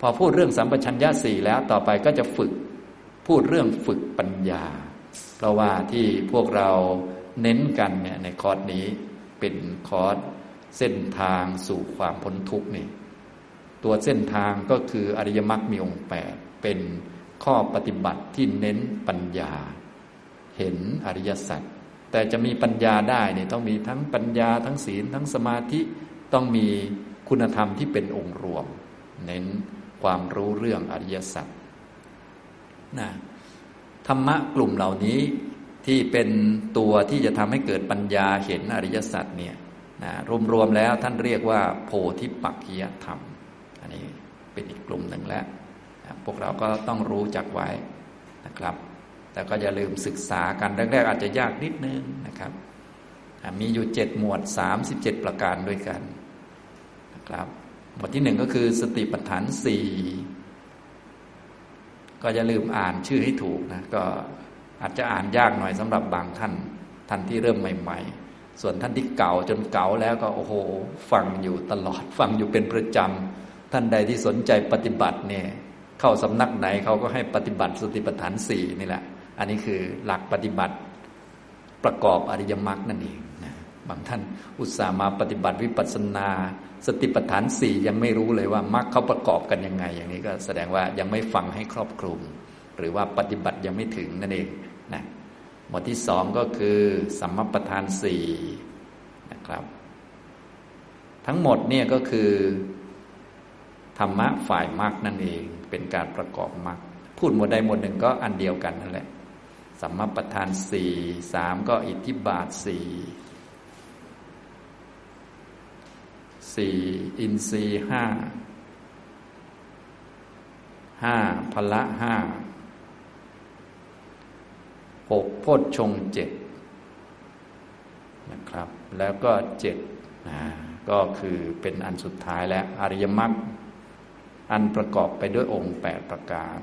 พอพูดเรื่องสัมปชัญญะสี่แล้วต่อไปก็จะฝึกพูดเรื่องฝึกปัญญา เพราะว่าที่พวกเราเน้นกันเนี่ยในคอร์สนี้เป็นคอร์สเส้นทางสู่ความพ้นทุกข์นี่ตัวเส้นทางก็คืออริยมรรคมีองค์แปดเป็นข้อปฏิบัติที่เน้นปัญญา เห็นอริยสัจแต่จะมีปัญญาได้เนี่ยต้องมีทั้งปัญญาทั้งศีลทั้งสมาธิต้องมีคุณธรรมที่เป็นองค์รวม เน้น ความรู้เรื่องอริยสัจนะธรรมะกลุ่มเหล่านี้ที่เป็นตัวที่จะทำให้เกิดปัญญาเห็นอริยสัจเนี่ยนะรวมๆแล้วท่านเรียกว่า โพธิปักขียธรรม อันนี้เป็นอีกกลุ่มหนึ่งแล้วนะพวกเราก็ต้องรู้จักไว้นะครับ แต่ก็อย่าลืมศึกษากันแรก ๆ อาจจะยากนิดนึงนะครับ มีอยู่เจ็ดหมวดสามสิบเจ็ดประการด้วยกันนะครับ หมวดที่หนึ่งก็คือสติปัฏฐานสี่ก็อย่าลืมอ่านชื่อให้ถูกนะก็อาจจะอ่านยากหน่อยสำหรับบางท่านท่านที่เริ่มใหม่ ๆ ส่วนท่านที่เก่าจนเก่าแล้วก็โอ้โห ฟังอยู่ตลอดฟังอยู่เป็นประจำท่านใดที่สนใจปฏิบัติเนี่ยเข้าสำนักไหนเขาก็ให้ปฏิบัติสติปัฏฐานสี่นี่แหละ อันนี้คือหลักปฏิบัติประกอบอริยมรรคนั่นเอง บางท่านอุตส่าห์มาปฏิบัติวิปัสสนา สติปัฏฐานสี่ยังไม่รู้เลยว่ามรรคเขาประกอบกันยังไง อย่างนี้ก็แสดงว่ายังไม่ฟังให้ครอบคลุม หรือว่าปฏิบัติยังไม่ถึงนั่นเองนะหมวดที่สองก็คือสัมมปทานสี่นะครับ ทั้งหมดเนี่ยก็คือ ธรรมะฝ่ายมรรคนั่นเองเป็นการประกอบมรรคพูดหมดใดหมดหนึ่งก็อันเดียวกันนั่นแหละสัมมาประธานสี่สามก็อิทธิบาทสี่ สี่อินทรีห้าห้าพละห้าหกโพชฌงเจ็ดนะครับ แล้วก็เจ็ดก็คือเป็นอันสุดท้ายแล้วอริยมรรคอันประกอบไปด้วยองค์แปดประการ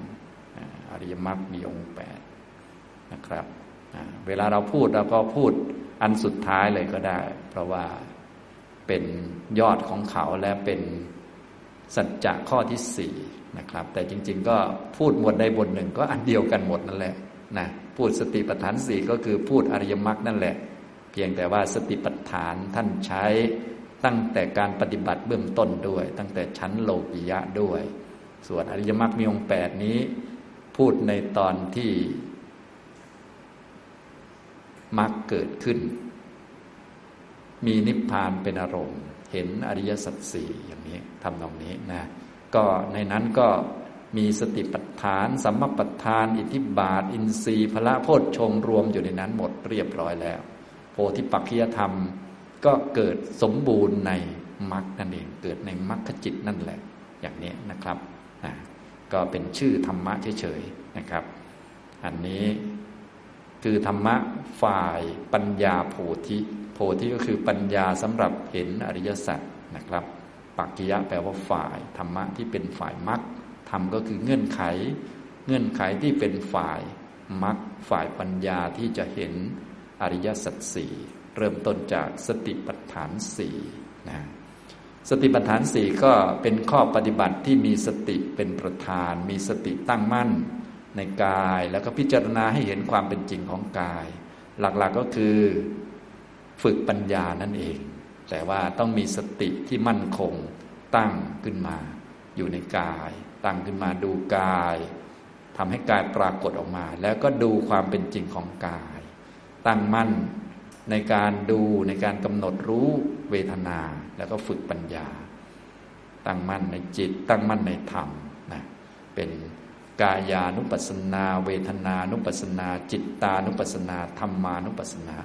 อริยมรรคมีองค์แปดนะครับเวลาเราพูดเราก็พูดอันสุดท้ายเลยก็ได้ เพราะว่า เป็นยอดของเขาและเป็นสัจจะข้อที่สี่นะครับ แต่จริง ๆ ก็พูดหมดใดบทหนึ่งก็อันเดียวกันหมดนั่นแหละนะพูดสติปัฏฐานสี่ก็คือพูดอริยมรรคนั่นแหละ เพียงแต่ว่าสติปัฏฐานท่านใช้ตั้งแต่การปฏิบัติเบื้องต้นด้วย ตั้งแต่ชั้นโลกิยะด้วย ส่วนอริยมรรคมีองค์แปดนี้ พูดในตอนที่มรรคเกิดขึ้น มีนิพพานเป็นอารมณ์ เห็นอริยสัจสี่อย่างนี้ทำตรงนี้นะก็ในนั้นก็มีสติปัฏฐาน สัมมาปัฏฐาน อิทธิบาท อินทรีย์พระโพชฌงรวมอยู่ในนั้นหมดเรียบร้อยแล้ว โพธิปักขียธรรม ก็เกิดสมบูรณ์ในมรรคนั่นเองเกิดในมรรคจิตนั่นแหละ อย่างนี้นะครับนะก็เป็นชื่อธรรมะเฉยๆนะครับ อันนี้คือธรรมะฝ่ายปัญญาโพธิ โพธิก็คือปัญญาสำหรับเห็นอริยสัจนะครับปักกิยะแปลว่าฝ่ายธรรมะที่เป็นฝ่ายมรรคธรรมก็คือเงื่อนไข เงื่อนไขที่เป็นฝ่ายมรรคฝ่ายปัญญาที่จะเห็นอริยสัจสี่เริ่มต้นจากสติปัฏฐานสี่นะสติปัฏฐานสี่ก็เป็นข้อปฏิบัติที่มีสติเป็นประธาน มีสติตั้งมั่นในกาย แล้วก็พิจารณาให้เห็นความเป็นจริงของกาย หลักๆกก็คือ ฝึกปัญญานั่นเอง แต่ว่าต้องมีสติที่มั่นคงตั้งขึ้นมา อยู่ในกาย ตั้งขึ้นมาดูกายทำให้กายปรากฏออกมา แล้วก็ดูความเป็นจริงของกาย ตั้งมั่นในการดูในการกำหนดรู้เวทนา แล้วก็ฝึกปัญญา ตั้งมั่นในจิต ตั้งมั่นในธรรมนะเป็นกายานุปัสสนา เวทนานุปัสสนา จิตตานุปัสสนาธรรมานุปัสสนา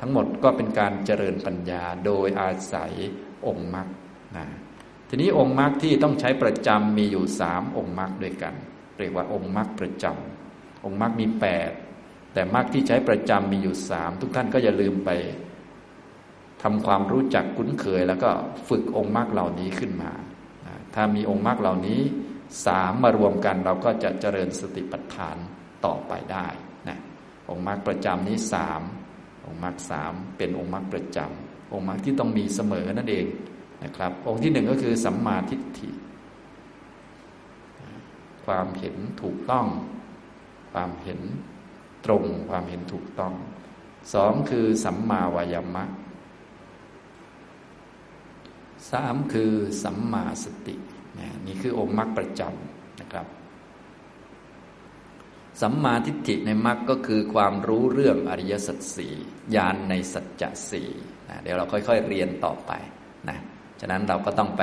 ทั้งหมดก็เป็นการเจริญปัญญาโดยอาศัยองค์มรรคนะทีนี้องค์มรรคที่ต้องใช้ประจำมีอยู่สามองค์มรรคด้วยกัน เรียกว่าองค์มรรคประจำองค์มรรคมีแปดแต่มรรคที่ใช้ประจำมีอยู่สามทุกท่านก็อย่าลืมไปทำความรู้จักคุ้นเคย แล้วก็ฝึกองค์มรรคเหล่านี้ขึ้นมา ถ้ามีองค์มรรคเหล่านี้สามมารวมกันเราก็จะเจริญสติปัฏฐานต่อไปได้นะองค์มรรคประจำนี้สาม องค์มรรคสามเป็นองค์มรรคประจำองค์มรรคที่ต้องมีเสมอนั่นเองนะครับ องค์ที่หนึ่งก็คือสัมมาทิฏฐิ ความเห็นถูกต้อง ความเห็นตรง ความเห็นถูกต้องสองคือสัมมาวายามะสามคือสัมมาสตินี่คือองค์มรรคประจำนะครับ สัมมาทิฏฐิในมรรคก็คือความรู้เรื่องอริยสัจสี่ญาณในสัจจะสี่นะเดี๋ยวเราค่อย ๆ เรียนต่อไปนะฉะนั้นเราก็ต้องไป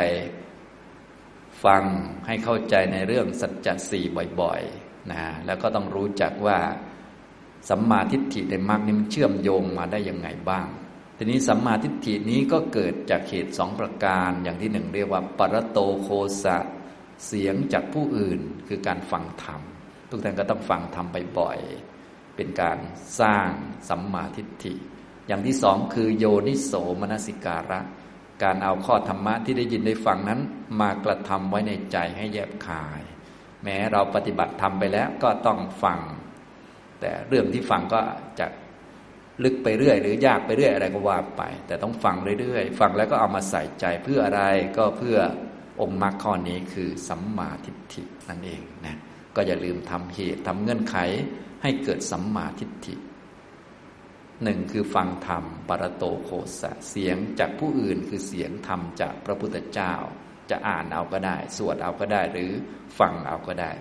ฟังให้เข้าใจในเรื่องสัจจะสี่บ่อยๆนะแล้วก็ต้องรู้จักว่าสัมมาทิฏฐิในมรรคนี้มันเชื่อมโยงมาได้ยังไงบ้าง ทีนี้สัมมาทิฏฐินี้ก็เกิดจากเหตุสองประการอย่างที่หนึ่งเรียกว่า ปรโตโคสะเสียงจากผู้อื่นคือการฟังธรรม ทุกท่านก็ต้องฟังธรรมบ่อยๆเป็นการสร้างสัมมาทิฏฐิ อย่างที่สองคือโยนิโสมนสิการะ การเอาข้อธรรมะที่ได้ยินได้ฟังนั้น มากระทำไว้ในใจให้แยบคาย แม้เราปฏิบัติทำไปแล้วก็ต้องฟัง แต่เรื่องที่ฟังก็จะลึกไปเรื่อย หรือยากไปเรื่อยอะไรก็ว่าไป แต่ต้องฟังเรื่อยๆ ฟังแล้วก็เอามาใส่ใจเพื่ออะไรก็เพื่อองค์มรรคข้อนี้คือสัมมาทิฏฐินั่นเองนะ ก็อย่าลืมทำเหตุทำเงื่อนไขให้เกิดสัมมาทิฏฐิหนึ่งคือฟังธรรมปรโตโคสะเสียงจากผู้อื่นคือเสียงธรรมจากพระพุทธเจ้า จะอ่านเอาก็ได้ สวดเอาก็ได้หรือฟังเอาก็ได้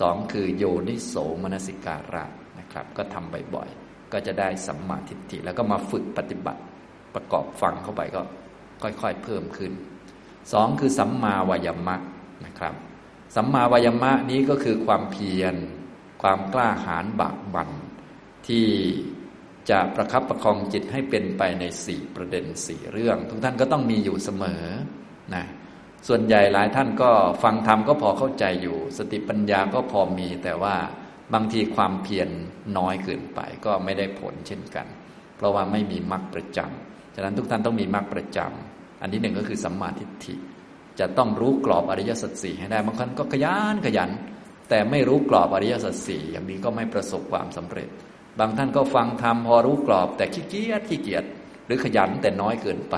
สองคือโยนิโสมนสิการะนะครับ ก็ทำบ่อยๆ ก็จะได้สัมมาทิฏฐิแล้วก็มาฝึกปฏิบัติประกอบฟังเข้าไปก็ค่อยๆเพิ่มขึ้นสองคือสัมมาวายามะนะครับ สัมมาวายมะนี้ก็คือความเพียร ความกล้าหาญบากบั่นที่จะประคับประคองจิตให้เป็นไปในสี่ประเด็นสี่เรื่อง ทุกท่านก็ต้องมีอยู่เสมอนะส่วนใหญ่หลายท่านก็ฟังธรรมก็พอเข้าใจอยู่ สติปัญญาก็พอมี แต่ว่าบางทีความเพียรน้อยเกินไป ก็ไม่ได้ผลเช่นกัน เพราะว่าไม่มีมรรคประจำฉะนั้นทุกท่านต้องมีมรรคประจำอันที่หนึ่งก็คือสัมมาทิฏฐิ จะต้องรู้กรอบอริยสัจสี่ให้ได้บางคนก็ขยันขยัน แต่ไม่รู้กรอบอริยสัจสี่อย่างนี้ก็ไม่ประสบความสำเร็จ บางท่านก็ฟังธรรมพอรู้กรอบแต่ขี้เกียจขี้เกียจหรือขยันแต่น้อยเกินไป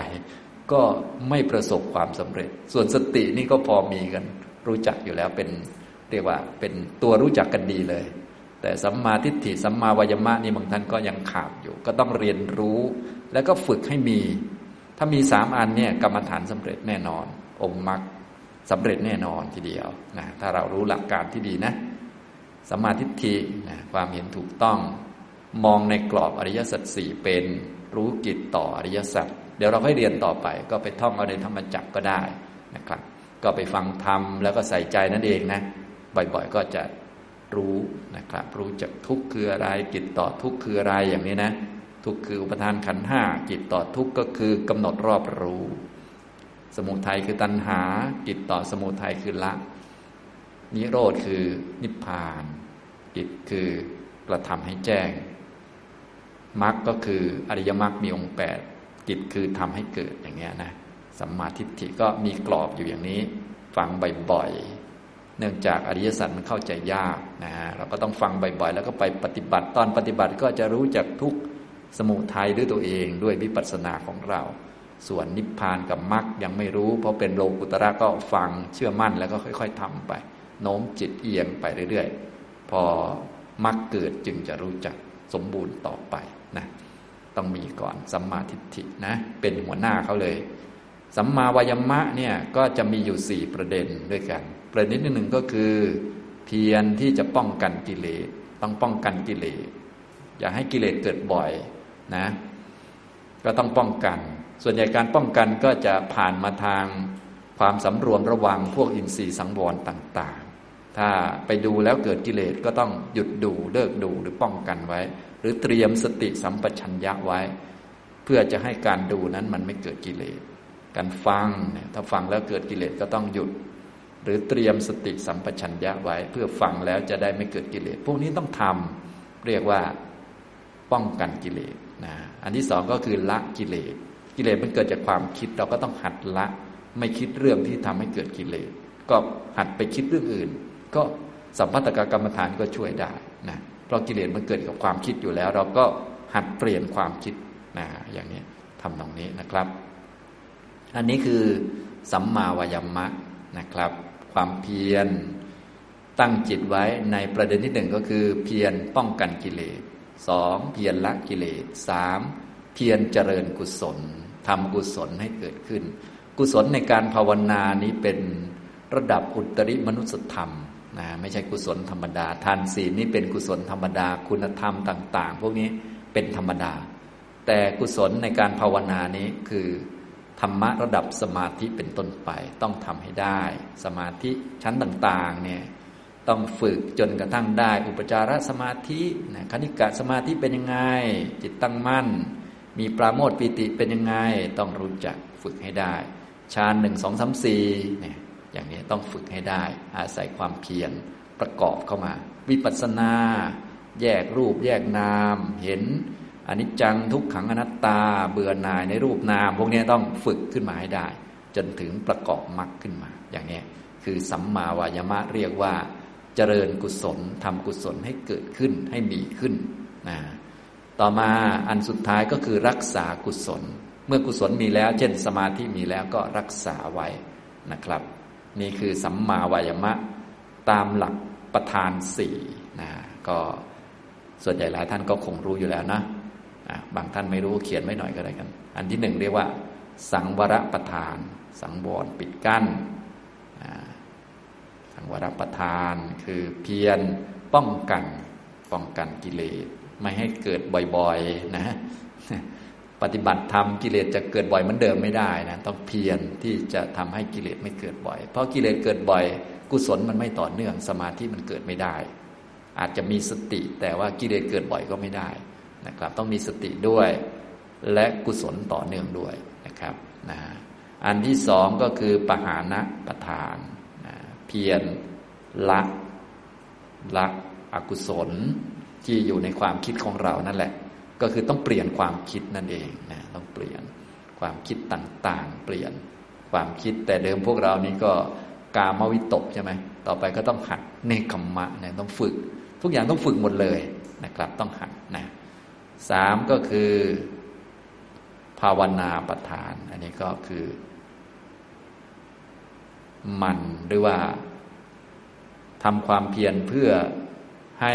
ก็ไม่ประสบความสำเร็จ ส่วนสตินี่ก็พอมีกัน รู้จักอยู่แล้วเป็นเรียกว่าเป็นตัวรู้จักกันดีเลย แต่สัมมาทิฏฐิสัมมาวายมะนี่บางท่านก็ยังขาดอยู่ ก็ต้องเรียนรู้ แล้วก็ฝึกให้มี ถ้ามีสามอันเนี่ยกรรมฐานสำเร็จแน่นอน องค์มรรคสำเร็จแน่นอนทีเดียวนะถ้าเรารู้หลักการที่ดีนะสัมมาทิฏฐินะความเห็นถูกต้องมองในกรอบอริยสัจสี่เป็นรู้กิจต่ออริยสัจเดี๋ยวเราค่อยเรียนต่อไป ก็ไปท่องเอาในธรรมจักก็ได้นะครับ ก็ไปฟังธรรมแล้วก็ใส่ใจนั่นเองนะบ่อยๆก็จะรู้นะครับ รู้จักทุกข์คืออะไร กิจต่อทุกข์คืออะไรอย่างนี้นะ ทุกข์คืออุปทานขันห้ากิจต่อทุกข์ก็คือกำหนดรอบรู้ สมุทัยคือตัณหา กิจต่อสมุทัยคือละ นิโรธคือนิพพาน กิจคือกระทำให้แจ้งมรรคก็คืออริยมรรคมีองค์แปดกิจคือทำให้เกิดอย่างเงี้ยนะสัมมาทิฏฐิก็มีกรอบอยู่อย่างนี้ฟังบ่อยๆเนื่องจากอริยสัจมันเข้าใจยากนะฮะเราก็ต้องฟังบ่อยๆ แล้วก็ไปปฏิบัติตอนปฏิบัติก็จะรู้จักทุกสมุทัยด้วยตัวเองด้วยวิปัสสนาของเรา ส่วนนิพพานกับมรรคยังไม่รู้ เพราะเป็นโลกุตระก็ฟังเชื่อมั่นแล้วก็ค่อย ๆทำไป โน้มจิตเอียงไปเรื่อยๆ พอมรรคเกิดจึงจะรู้จักสมบูรณ์ต่อไปนะต้องมีก่อนสัมมาทิฏฐินะเป็นหัวหน้าเขาเลย สัมมาวายมะเนี่ยก็จะมีอยู่สี่ประเด็นด้วยกัน ประเด็นที่หนึ่งก็คือ เพียรที่จะป้องกันกิเลสต้องป้องกันกิเลสอย่าให้กิเลสเกิดบ่อยนะ ก็ต้องป้องกัน ส่วนใหญ่การป้องกันก็จะผ่านมาทางความสำรวมระวังพวกอินทรีย์สังวรต่างๆ ถ้าไปดูแล้วเกิดกิเลสก็ต้องหยุดดูเลิกดูหรือป้องกันไว้ หรือเตรียมสติสัมปชัญญะไว้ เพื่อจะให้การดูนั้นมันไม่เกิดกิเลส การฟังถ้าฟังแล้วเกิดกิเลสก็ต้องหยุด หรือเตรียมสติสัมปชัญญะไว้ เพื่อฟังแล้วจะได้ไม่เกิดกิเลส พวกนี้ต้องทำเรียกว่าป้องกันกิเลสนะอันที่สองก็คือละกิเลส กิเลสมันเกิดจากความคิดเราก็ต้องหัดละ ไม่คิดเรื่องที่ทำให้เกิดกิเลส ก็หัดไปคิดเรื่องอื่น ก็สัมพัตตกรรมฐานก็ช่วยได้นะเพราะกิเลสมันเกิดกับความคิดอยู่แล้ว เราก็หัดเปลี่ยนความคิดนะอย่างนี้ทำตรงนี้นะครับ อันนี้คือสัมมาวายมะนะครับ ความเพียรตั้งจิตไว้ในประเด็นที่หนึ่งก็คือ เพียรป้องกันกิเลสสองเพียรละกิเลสสามเพียรเจริญกุศล ทำกุศลให้เกิดขึ้น กุศลในการภาวนานี้เป็นระดับอุตริมนุสธรรมนะไม่ใช่กุศลธรรมดา ทานศีลนี่เป็นกุศลธรรมดา คุณธรรมต่าง ๆ พวกนี้เป็นธรรมดา แต่กุศลในการภาวนานี้คือธรรมะระดับสมาธิเป็นต้นไป ต้องทำให้ได้ สมาธิชั้นต่างๆเนี่ยต้องฝึกจนกระทั่งได้ อุปจารสมาธินะคณิกะสมาธิเป็นยังไง จิตตั้งมั่น มีปราโมทปิติเป็นยังไง ต้องรู้จักฝึกให้ได้ฌานหนึ่งสองสามสี่เนี่ยอย่างนี้ต้องฝึกให้ได้ อาศัยความเพียรประกอบเข้ามา วิปัสสนา แยกรูปแยกนาม เห็นอนิจจังทุกขังอนัตตา เบื่อหน่ายในรูปนาม พวกนี้ต้องฝึกขึ้นมาให้ได้ จนถึงประกอบมรรคขึ้นมา อย่างนี้คือสัมมาวายมะเรียกว่า เจริญกุศลทำกุศลให้เกิดขึ้นให้มีขึ้นนะ ต่อมาอันสุดท้ายก็คือรักษากุศล เมื่อกุศลมีแล้ว เช่นสมาธิมีแล้วก็รักษาไว้นะครับ นี่คือสัมมาวายมะ ตามหลักประธานสี่นะก็ส่วนใหญ่หลายท่านก็คงรู้อยู่แล้วนะบางท่านไม่รู้เขียนไม่หน่อยก็ได้กัน อันที่หนึ่งเรียกว่า สังวรประธาน สังวรปิดกั้น สังวรประธานคือเพียรป้องกันป้องกันกิเลส ไม่ให้เกิดบ่อยๆนะ ปฏิบัติธรรมกิเลสจะเกิดบ่อยเหมือนเดิมไม่ได้นะต้องเพียรที่จะทำให้กิเลสไม่เกิดบ่อย เพราะกิเลสเกิดบ่อย กุศลมันไม่ต่อเนื่องสมาธิมันเกิดไม่ได้ อาจจะมีสติแต่ว่ากิเลสเกิดบ่อยก็ไม่ได้นะครับ ต้องมีสติด้วย และกุศลต่อเนื่องด้วยนะครับนะอันที่สองก็คือปหานะประทานนะเพียรละละอกุศล ที่อยู่ในความคิดของเรานั่นแหละ ก็คือต้องเปลี่ยนความคิดนั่นเองนะต้องเปลี่ยนความคิดต่างๆ เปลี่ยนความคิดแต่เดิมพวกเรานี้ก็กามวิตกใช่ไหมต่อไปก็ต้องหัดเนคขมมะนะต้องฝึก ทุกอย่างต้องฝึกหมดเลยนะครับ ต้องหัดนะสามก็คือ ภาวนาประทาน อันนี้ก็คือ มันหรือว่าทำความเพียรเพื่อ ให้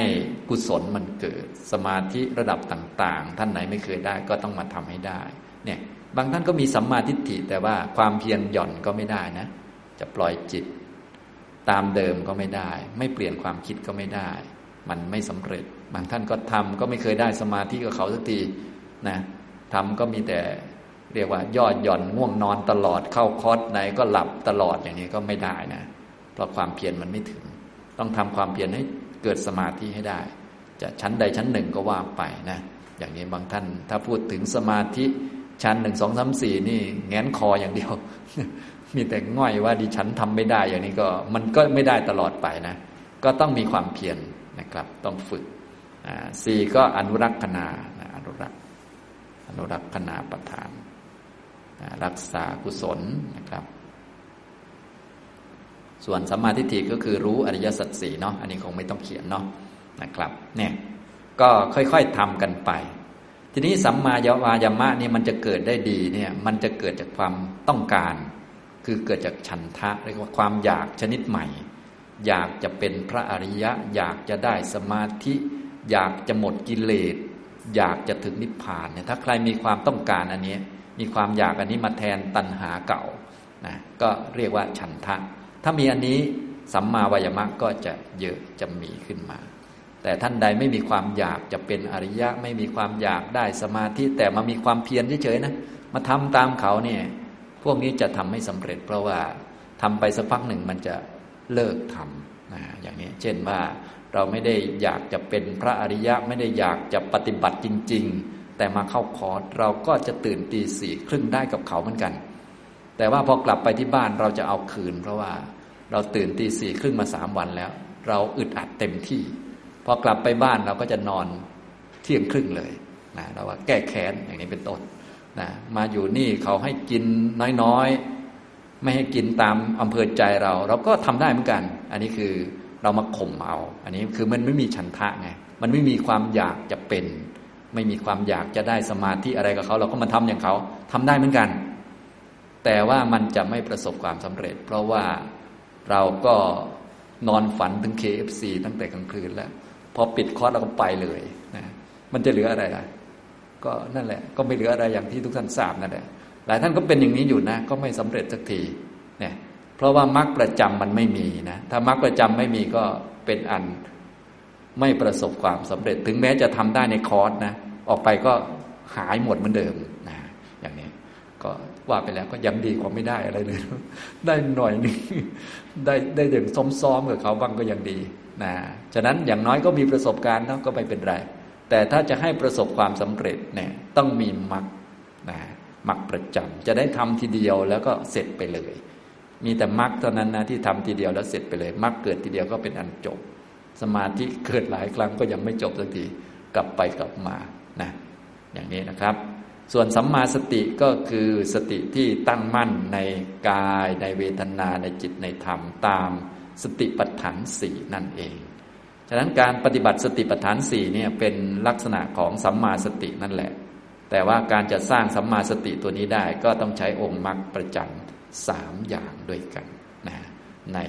กุศลมันเกิด สมาธิระดับต่าง ๆ ท่านไหนไม่เคยได้ก็ต้องมาทำให้ได้ เนี่ย บางท่านก็มีสัมมาทิฏฐิแต่ว่าความเพียรหย่อนก็ไม่ได้นะ จะปล่อยจิต ตามเดิมก็ไม่ได้ ไม่เปลี่ยนความคิดก็ไม่ได้ มันไม่สำเร็จ บางท่านก็ทำก็ไม่เคยได้สมาธิกับเขาสักทีนะทำก็มีแต่เรียกว่ายอดหย่อนง่วงนอนตลอดเข้าคอร์สไหนก็หลับตลอดอย่างนี้ก็ไม่ได้นะเพราะความเพียรมันไม่ถึง ต้องทำความเพียรให้ เกิดสมาธิให้ได้ จะชั้นใดชั้นหนึ่งก็ว่าไปนะอย่างนี้บางท่านถ้าพูดถึงสมาธิชั้นหนึ่งสองสามสี่นี่แงนคออย่างเดียว มีแต่ง่อยว่าดิฉันทำไม่ได้ อย่างนี้ก็มันก็ไม่ได้ตลอดไปนะ ก็ต้องมีความเพียรนะครับ ต้องฝึกสี่ก็อนุรักษณาอนุรักษ์อนุรักษณาประทาน รักษากุศลนะครับ ส่วนสัมมาทิฏฐิก็คือรู้อริยสัจสี่เนาะอันนี้คงไม่ต้องเขียนเนาะนะครับเนี่ยก็ค่อยๆทำกันไป ทีนี้สัมมาวายามะนี่มันจะเกิดได้ดีเนี่ยมันจะเกิดจากความต้องการ คือเกิดจากฉันทะเรียกว่าความอยากชนิดใหม่ อยากจะเป็นพระอริยะ อยากจะได้สมาธิ อยากจะหมดกิเลสอยากจะถึงนิพพานเนี่ยถ้าใครมีความต้องการอันนี้ มีความอยากอันนี้มาแทนตัณหาเก่านะก็เรียกว่าฉันทะ ถ้ามีอันนี้สัมมาวายมะก็จะเยอะจะมีขึ้นมา แต่ท่านใดไม่มีความอยากจะเป็นอริยะไม่มีความอยากได้สมาธิแต่มามีความเพียรเฉยๆนะมาทำตามเขาเนี่ยพวกนี้จะทำให้สำเร็จ เพราะว่าทำไปสักพักหนึ่งมันจะเลิกทำนะอย่างนี้เช่นว่าเราไม่ได้อยากจะเป็นพระอริยะไม่ได้อยากจะปฏิบัติจริง ๆ แต่มาเข้าคอร์สเราก็จะตื่นตีสี่ครึ่งได้กับเขาเหมือนกัน แต่ว่าพอกลับไปที่บ้านเราจะเอาคืน เพราะว่าเราตื่นตีสี่ครึ่งมาสามวันแล้ว เราอึดอัดเต็มที่ พอกลับไปบ้านเราก็จะนอนเที่ยงครึ่งเลยนะเราว่าแก้แค้นอย่างนี้เป็นต้นนะมาอยู่นี่เขาให้กินน้อยๆ ไม่ให้กินตามอำเภอใจเรา เราก็ทำได้เหมือนกัน อันนี้คือเรามาข่มเอา อันนี้คือมันไม่มีฉันทะไงมันไม่มีความอยากจะเป็น ไม่มีความอยากจะได้สมาธิอะไรกับเขา เราก็มาทำอย่างเขาทำได้เหมือนกัน แต่ว่ามันจะไม่ประสบความสำเร็จ เพราะว่าเราก็นอนฝันถึง KFC ตั้งแต่กลางคืนแล้ว พอปิดคอร์สเราก็ไปเลยนะมันจะเหลืออะไรล่ะ ก็นั่นแหละ ก็ไม่เหลืออะไรอย่างที่ทุกท่านทราบนั่นแหละหลายท่านก็เป็นอย่างนี้อยู่นะ ก็ไม่สำเร็จสักทีเนี่ยเพราะว่ามรรคประจำมันไม่มีนะถ้ามรรคประจำไม่มีก็เป็นอันไม่ประสบความสำเร็จ ถึงแม้จะทำได้ในคอร์สนะออกไปก็หายหมดเหมือนเดิม ว่าไปแล้วก็ยังดีกว่าไม่ได้อะไรเลย ได้หน่อยนึงได้ได้อย่างซ้อมๆกับเขาบ้างก็ยังดีนะฉะนั้นอย่างน้อยก็มีประสบการณ์เนาะก็ไม่เป็นไร แต่ถ้าจะให้ประสบความสำเร็จเนี่ยต้องมีมรรคนะมรรคประจำจะได้ทำทีเดียวแล้วก็เสร็จไปเลย มีแต่มรรคเท่านั้นนะที่ทำทีเดียวแล้วเสร็จไปเลยมรรคเกิดทีเดียวก็เป็นอันจบ สมาธิเกิดหลายครั้งก็ยังไม่จบสักทีกลับไปกลับมานะอย่างนี้นะครับ ส่วนสัมมาสติก็คือสติที่ตั้งมั่นในกายในเวทนาในจิตในธรรมตามสติปัฏฐานสี่นั่นเอง ฉะนั้นการปฏิบัติสติปัฏฐานสี่เนี่ยเป็นลักษณะของสัมมาสตินั่นแหละ แต่ว่าการจะสร้างสัมมาสติตัวนี้ได้ก็ต้องใช้องค์มรรคประจำสามอย่างด้วยกันนะใน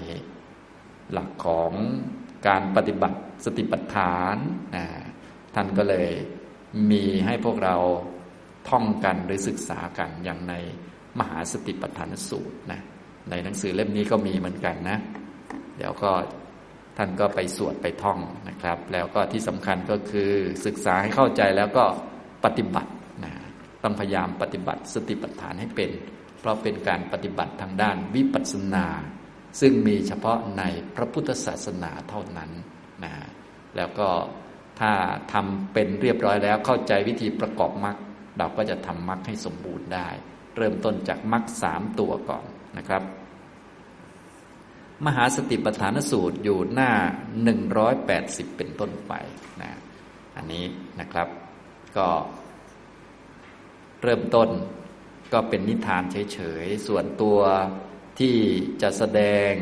หลักของการปฏิบัติสติปัฏฐานนะท่านก็เลยมีให้พวกเรา ท่องกันหรือศึกษากันอย่างในมหาสติปัฏฐานสูตรนะในหนังสือเล่มนี้ก็มีเหมือนกันนะ เดี๋ยวก็ท่านก็ไปสวดไปท่องนะครับ แล้วก็ที่สำคัญก็คือศึกษาให้เข้าใจแล้วก็ปฏิบัตินะต้องพยายามปฏิบัติสติปัฏฐานให้เป็น เพราะเป็นการปฏิบัติทางด้านวิปัสสนา ซึ่งมีเฉพาะในพระพุทธศาสนาเท่านั้นนะแล้วก็ถ้าทำเป็นเรียบร้อยแล้วเข้าใจวิธีประกอบมรรค เราก็จะทำมรรคให้สมบูรณ์ได้ เริ่มต้นจากมรรคสามตัวก่อนนะครับ มหาสติปัฏฐานสูตรอยู่หน้า 180 เป็นต้นไปนะอันนี้นะครับ ก็เริ่มต้นก็เป็นนิทานเฉยๆ ส่วนตัวที่จะแสดง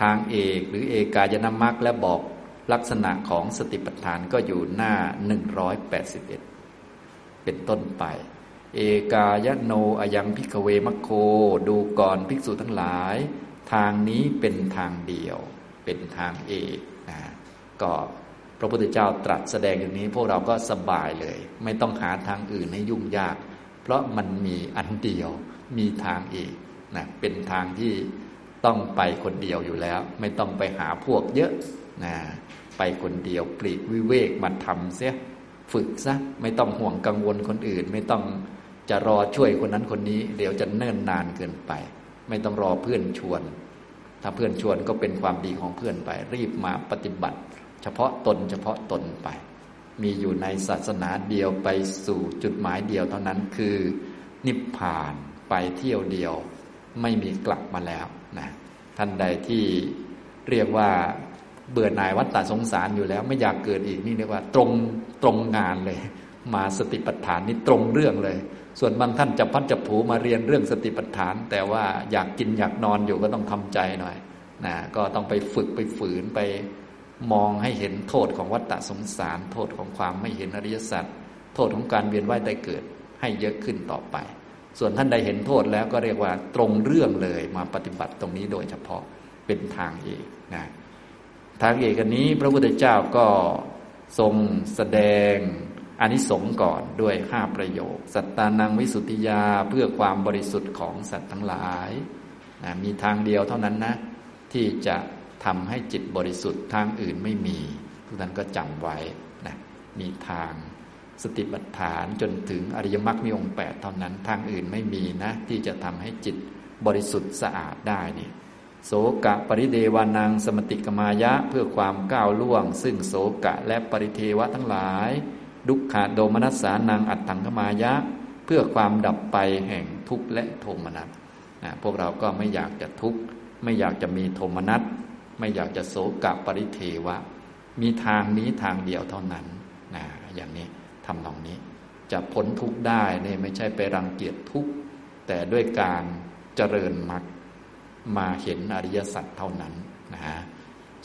ทางเอกหรือเอกายนามักและบอกลักษณะของสติปัฏฐานก็อยู่หน้า 181 เป็นต้นไป เอกายโนอยังพิกเวมัคโค ดูก่อนภิกษุทั้งหลาย ทางนี้เป็นทางเดียว เป็นทางเอกนะก็พระพุทธเจ้าตรัสแสดงอย่างนี้พวกเราก็สบายเลย ไม่ต้องหาทางอื่นให้ยุ่งยาก เพราะมันมีอันเดียว มีทางเอกนะเป็นทางที่ต้องไปคนเดียวอยู่แล้ว ไม่ต้องไปหาพวกเยอะนะไปคนเดียวปลีกวิเวกมาทำเสีย ฝึกซะไม่ต้องห่วงกังวลคนอื่น ไม่ต้องจะรอช่วยคนนั้นคนนี้ เดี๋ยวจะเนิ่นนานเกินไป ไม่ต้องรอเพื่อนชวน ถ้าเพื่อนชวนก็เป็นความดีของเพื่อนไป รีบมาปฏิบัติ เฉพาะตนเฉพาะตนไป มีอยู่ในศาสนาเดียวไปสู่จุดหมายเดียวเท่านั้นคือ นิพพานไปเที่ยวเดียว ไม่มีกลับมาแล้วนะท่านใดที่เรียกว่า เบื่อหน่ายวัฏฏะสงสารอยู่แล้ว ไม่อยากเกิดอีกนี่เรียกว่าตรงตรงงานเลย มาสติปัฏฐานนี่ตรงเรื่องเลย ส่วนบางท่านจะพัดจะผูมาเรียนเรื่องสติปัฏฐาน แต่ว่าอยากกินอยากนอนอยู่ก็ต้องทำใจหน่อยนะก็ต้องไปฝึกไปฝืนไปมองให้เห็นโทษของวัฏฏะสงสาร โทษของความไม่เห็นอริยสัจโทษของการเวียนว่ายตายเกิดให้เยอะขึ้นต่อไป ส่วนท่านใดเห็นโทษแล้วก็เรียกว่าตรงเรื่องเลยมาปฏิบัติตรงนี้โดยเฉพาะเป็นทางเอกนะ ทางเอกันนี้ พระพุทธเจ้าก็ทรงแสดงอนิสงส์ก่อนด้วยห้าประโยค สัตตานังวิสุทธิยาเพื่อความบริสุทธิ์ของสัตว์ทั้งหลายนะมีทางเดียวเท่านั้นนะ ที่จะทำให้จิตบริสุทธิ์ทางอื่นไม่มีทุกท่านก็จำไว้นะมีทางสติปัฏฐานจนถึงอริยมรรคมีองค์แปดเท่านั้นทางอื่นไม่มีนะ ที่จะทำให้จิตบริสุทธิ์สะอาดได้นี่ โสกะปริเดวานังสมติกมายะเพื่อความก้าวล่วง ซึ่งโสกะและปริเทวะทั้งหลาย ดุขะโดมนัสสานังอัตถังขมายะ เพื่อความดับไปแห่งทุกข์และโทมนัสนะพวกเราก็ไม่อยากจะทุกข์ไม่อยากจะมีโทมนัสไม่อยากจะโศกะปริเทวะ มีทางนี้ทางเดียวเท่านั้นนะอย่างนี้ทำนองนี้ จะพ้นทุกข์ได้เนี่ยไม่ใช่ไปรังเกียจทุกข์แต่ด้วยการเจริญมรรค มาเห็นอริยสัจเท่านั้นนะฮะ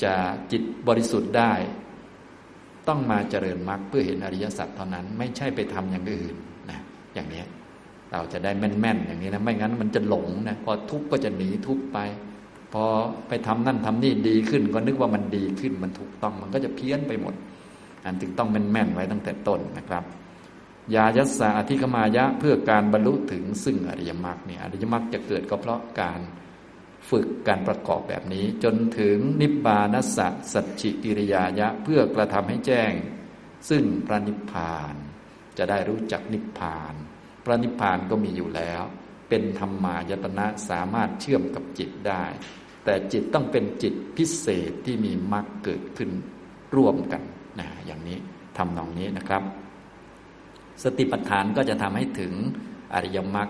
จะจิตบริสุทธิ์ได้ ต้องมาเจริญมรรคเพื่อเห็นอริยสัจเท่านั้น ไม่ใช่ไปทำอย่างอื่นนะอย่างนี้เราจะได้แม่นๆอย่างนี้นะไม่งั้นมันจะหลงนะพอทุกข์ก็จะหนีทุกข์ไป พอไปทำนั่นทำนี่ดีขึ้น ก็นึกว่ามันดีขึ้นมันถูกต้องมันก็จะเพี้ยนไปหมด อันจึงต้องแม่นๆไว้ตั้งแต่ต้นนะครับยายัสสะอธิกมายะเพื่อการบรรลุถึงซึ่งอริยมรรคเนี่ยอริยมรรคจะเกิดก็เพราะการ ฝึกการประกอบแบบนี้ จนถึงนิบานัสสะสัจฉิกิริยายะเพื่อกระทำให้แจ้ง ซึ่งพระนิพพาน จะได้รู้จักนิพพาน พระนิพพานก็มีอยู่แล้ว เป็นธรรมายตนะสามารถเชื่อมกับจิตได้ แต่จิตต้องเป็นจิตพิเศษที่มีมรรคเกิดขึ้นร่วมกันนะอย่างนี้ทำนองนี้นะครับ สติปัฏฐานก็จะทำให้ถึงอริยมรรค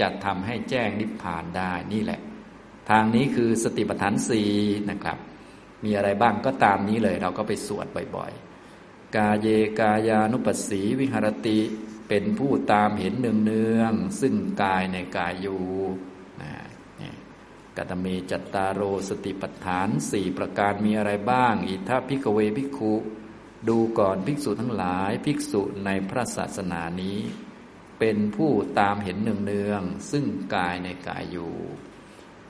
จะทำให้แจ้งนิพพานได้นี่แหละ ทางนี้คือสติปัฏฐานสี่นะครับ มีอะไรบ้างก็ตามนี้เลย เราก็ไปสวดบ่อยๆ กาเยกายานุปัสสีวิหารติเป็นผู้ตามเห็นเนืองๆซึ่งกายในกายอยู่นะกัตเมจัตตาโรสติปัฏฐานสี่ประการมีอะไรบ้าง อิธะ ภิกขะเว ภิกขุดูก่อนภิกษุทั้งหลายภิกษุในพระศาสนานี้ เป็นผู้ตามเห็นเนืองๆซึ่งกายในกายอยู่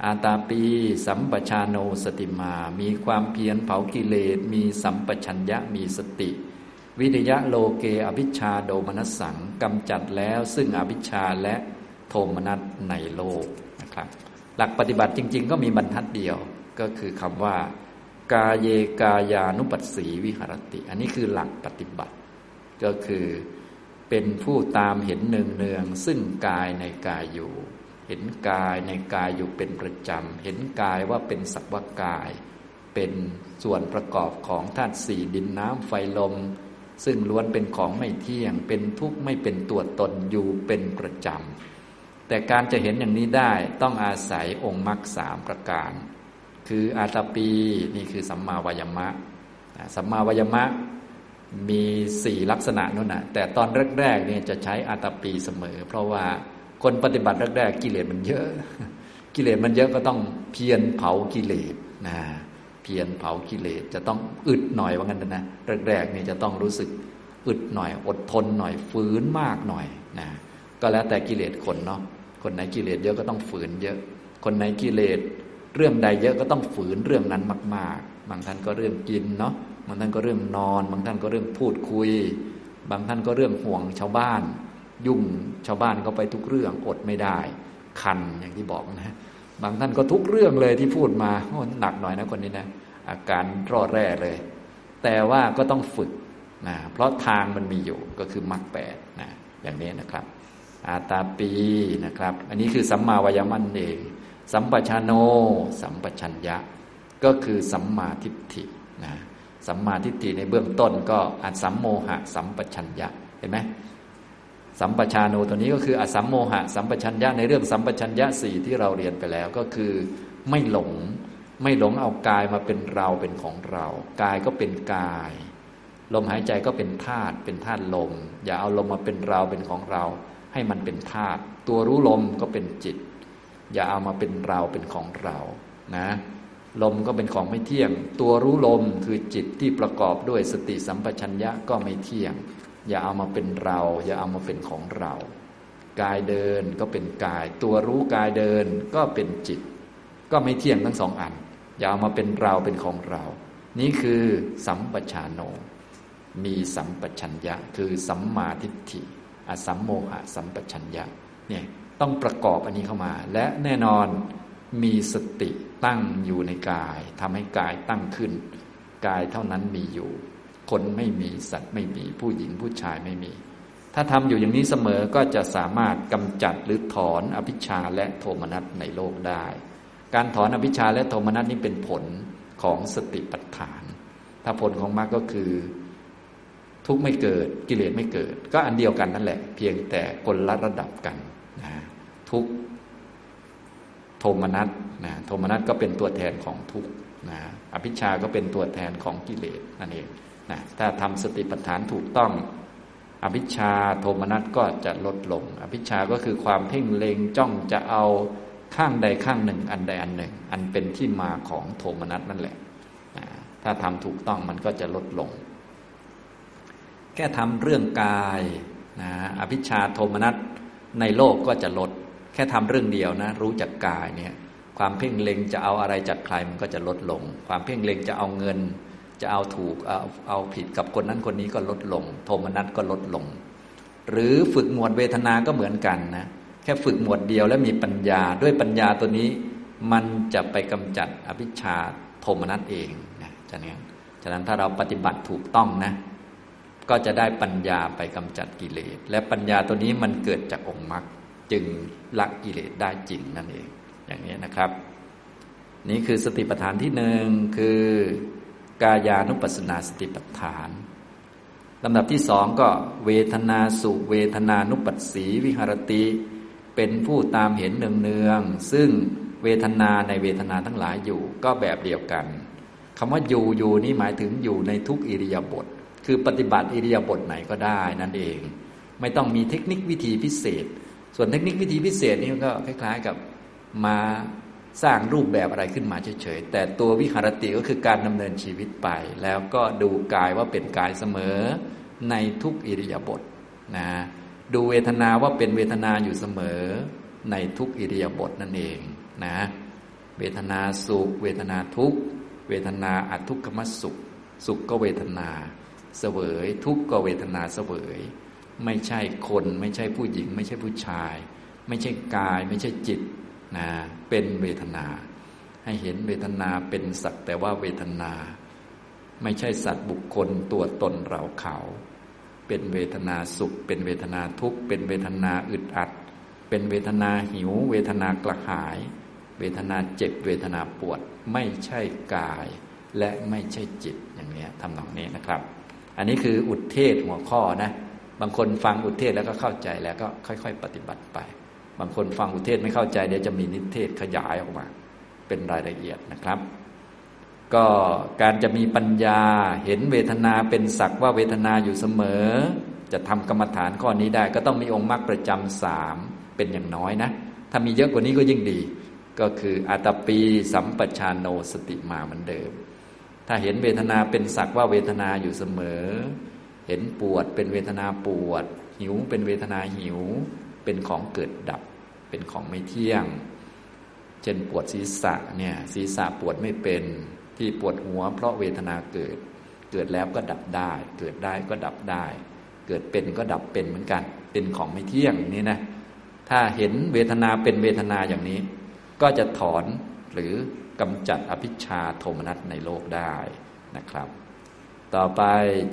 อาตาปีสัมปะชาโน สะติมา มีความเพียรเผากิเลส มีสัมปชัญญะมีสติ วิเนยยะโลเก อะภิชฌาโทมะนัสสังกำจัดแล้วซึ่งอภิชฌาและโทมนัสในโลกนะครับ หลักปฏิบัติจริง ๆ ก็มีบรรทัดเดียวก็คือคำว่า กาเยกายานุปัสสีวิหรติ อันนี้คือหลักปฏิบัติ ก็คือเป็นผู้ตามเห็นเนืองๆซึ่งกายในกายอยู่ เห็นกายในกายอยู่เป็นประจำ เห็นกายว่าเป็นสักวากาย เป็นส่วนประกอบของธาตุสี่ดินน้ำไฟลม ซึ่งล้วนเป็นของไม่เที่ยง เป็นทุกข์ไม่เป็นตัวตนอยู่เป็นประจำ แต่การจะเห็นอย่างนี้ได้ต้องอาศัยองค์มรรคสามประการ คืออาตาปีนี่คือสัมมาวายมะ สัมมาวายมะมีสี่ลักษณะนั่นนะแต่ตอนแรกๆเนี่ยจะใช้อาตาปีเสมอ เพราะว่า คนปฏิบัติแรกๆกิเลสมันเยอะ กิเลสมันเยอะก็ต้องเพียรเผากิเลสนะเพียรเผากิเลสจะต้องอึดหน่อยว่างั้นนะแรกๆนี่จะต้องรู้สึกอึดหน่อย อดทนหน่อยฝืนมากหน่อยนะก็แล้วแต่กิเลสคนเนาะคนไหนกิเลสเยอะก็ต้องฝืนเยอะ คนไหนกิเลสเรื่องใดเยอะก็ต้องฝืนเรื่องนั้นมาก ๆ บางท่านก็เรื่องกินเนาะบางท่านก็เรื่องนอน บางท่านก็เรื่องพูดคุย บางท่านก็เรื่องห่วงชาวบ้าน ยุ่งชาวบ้านก็ไปทุกเรื่องอดไม่ได้ คันอย่างที่บอกนะบางท่านก็ทุกเรื่องเลยที่พูดมาโอ้หนักหน่อยนะคนนี้นะอาการร่อแร่เลย แต่ว่าก็ต้องฝึกนะเพราะทางมันมีอยู่ก็คือมรรคแปดนะอย่างนี้นะครับ อาตาปีนะครับ อันนี้คือสัมมาวายมันเอง สัมปชานโน สัมปชัญญะ ก็คือสัมมาทิฏฐินะสัมมาทิฏฐิในเบื้องต้นก็อัสัมโมหะ สัมปชัญญะเห็นไหม สัมปชาโนตัวนี้ก็คืออสัมโมหะ สัมปชัญญะในเรื่องสัมปชัญญะสี่ที่เราเรียนไปแล้วก็คือไม่หลง ไม่หลงเอากายมาเป็นเราเป็นของเรา กายก็เป็นกาย ลมหายใจก็เป็นธาตุเป็นธาตุลม อย่าเอาลมมาเป็นเราเป็นของเรา ให้มันเป็นธาตุตัวรู้ลมก็เป็นจิต อย่าเอามาเป็นเราเป็นของเรานะลมก็เป็นของไม่เที่ยง ตัวรู้ลมคือจิตที่ประกอบด้วยสติสัมปชัญญะก็ไม่เที่ยง อย่าเอามาเป็นเรา อย่าเอามาเป็นของเรา กายเดินก็เป็นกาย ตัวรู้กายเดินก็เป็นจิต ก็ไม่เที่ยงทั้งสองอัน อย่าเอามาเป็นเราเป็นของเรา นี่คือสัมปชานโน มีสัมปชัญญะ คือสัมมาทิฏฐิอสัมโมหะสัมปชัญญะเนี่ยต้องประกอบอันนี้เข้ามา และแน่นอนมีสติตั้งอยู่ในกายทำให้กายตั้งขึ้น กายเท่านั้นมีอยู่ คนไม่มีสัตว์ไม่มี ผู้หญิงผู้ชายไม่มี ถ้าทำอยู่อย่างนี้เสมอก็จะสามารถกำจัดหรือถอนอภิชาและโทมนัสในโลกได้ การถอนอภิชาและโทมนัสนี้เป็นผลของสติปัฏฐาน ถ้าผลของมรรคก็คือ ทุกไม่เกิดกิเลสไม่เกิด ก็อันเดียวกันนั่นแหละ เพียงแต่คนละระดับกันนะทุกโทมนัสนะโทมนัสก็เป็นตัวแทนของทุกนะอภิชาก็เป็นตัวแทนของกิเลสนั่นเอง นะถ้าทำสติปัฏฐานถูกต้อง อภิชาโทมนัสก็จะลดลง อภิชาก็คือความเพ่งเล็งจ้องจะเอาข้างใดข้างหนึ่ง อันใดอันหนึ่ง อันเป็นที่มาของโทมนัสนั่นแหละนะถ้าทำถูกต้องมันก็จะลดลง แค่ทำเรื่องกายนะอภิชาโทมนัสในโลกก็จะลด แค่ทำเรื่องเดียวนะ รู้จักกายเนี่ยความเพ่งเล็งจะเอาอะไรจากใครมันก็จะลดลง ความเพ่งเล็งจะเอาเงิน จะเอาถูกเอาเอาผิดกับคนนั้นคนนี้ก็ลดลง โทมนัสก็ลดลง หรือฝึกหมวดเวทนาก็เหมือนกันนะแค่ฝึกหมวดเดียวแล้วมีปัญญาด้วยปัญญาตัวนี้ มันจะไปกำจัดอภิชาโทมนัสเองนะฉะนั้นฉะนั้นถ้าเราปฏิบัติถูกต้องนะ ก็จะได้ปัญญาไปกำจัดกิเลส และปัญญาตัวนี้มันเกิดจากองค์มรรคจึงละกิเลสได้จริงนั่นเอง อย่างนี้นะครับ นี่คือสติปัฏฐานที่หนึ่งคือ กายานุปัสสนาสติปัฏฐานลำดับที่สองก็เวทนาสุเวทนานุปัสสีวิหารติ เป็นผู้ตามเห็นเนืองๆซึ่งเวทนาในเวทนาทั้งหลายอยู่ก็แบบเดียวกันคำว่าอยู่อยู่นี้หมายถึงอยู่ในทุกอิริยาบถคือปฏิบัติอิริยาบถไหนก็ได้นั่นเอง ไม่ต้องมีเทคนิควิธีพิเศษ ส่วนเทคนิควิธีพิเศษนี่ก็คล้าย ๆกับมา สร้างรูปแบบอะไรขึ้นมาเฉยๆแต่ตัววิหารติก็คือการดำเนินชีวิตไป แล้วก็ดูกายว่าเป็นกายเสมอในทุกอิริยาบถนะดูเวทนาว่าเป็นเวทนาอยู่เสมอในทุกอิริยาบถนั่นเองนะเวทนาสุข เวทนาทุกเวทนาอัทุกขมสุข สุขก็เวทนา เสวย ทุกก็เวทนาเสวย ไม่ใช่คน ไม่ใช่ผู้หญิง ไม่ใช่ผู้ชาย ไม่ใช่กาย ไม่ใช่จิต นะเป็นเวทนา ให้เห็นเวทนาเป็นสักแต่ว่าเวทนา ไม่ใช่สัตว์บุคคลตัวตนเราเขา เป็นเวทนาสุข เป็นเวทนาทุกข์ เป็นเวทนาอึดอัด เป็นเวทนาหิว เวทนากระหาย เวทนาเจ็บเวทนาปวดไม่ใช่กาย และไม่ใช่จิตอย่างนี้ทำนองนี้นะครับ อันนี้คืออุทเทศหัวข้อนะบางคนฟังอุทเทศแล้วก็เข้าใจแล้วก็ค่อย ๆ ปฏิบัติไป บางคนฟังอุเทศไม่เข้าใจเดี๋ยวจะมีนิเทศขยายออกมา เป็นรายละเอียดนะครับ ก็การจะมีปัญญาเห็นเวทนาเป็นสักว่าเวทนาอยู่เสมอ จะทำกรรมฐานข้อนี้ได้ ก็ต้องมีองค์มรรคประจำสามเป็นอย่างน้อยนะ ถ้ามีเยอะกว่านี้ก็ยิ่งดี ก็คืออัตปีสัมปชานโนสติมาเหมือนเดิม ถ้าเห็นเวทนาเป็นสักว่าเวทนาอยู่เสมอ เห็นปวดเป็นเวทนาปวด หิวเป็นเวทนาหิว เป็นของเกิดดับ เป็นของไม่เที่ยง เช่นปวดศีรษะเนี่ยศีรษะปวดไม่เป็นที่ปวดหัว เพราะเวทนาเกิด เกิดแล้วก็ดับได้ เกิดได้ก็ดับได้ เกิดเป็นก็ดับเป็นเหมือนกัน เป็นของไม่เที่ยงนี่นะถ้าเห็นเวทนาเป็นเวทนาอย่างนี้ ก็จะถอนหรือกำจัดอภิชาโทมนัสในโลกได้นะครับ ต่อไป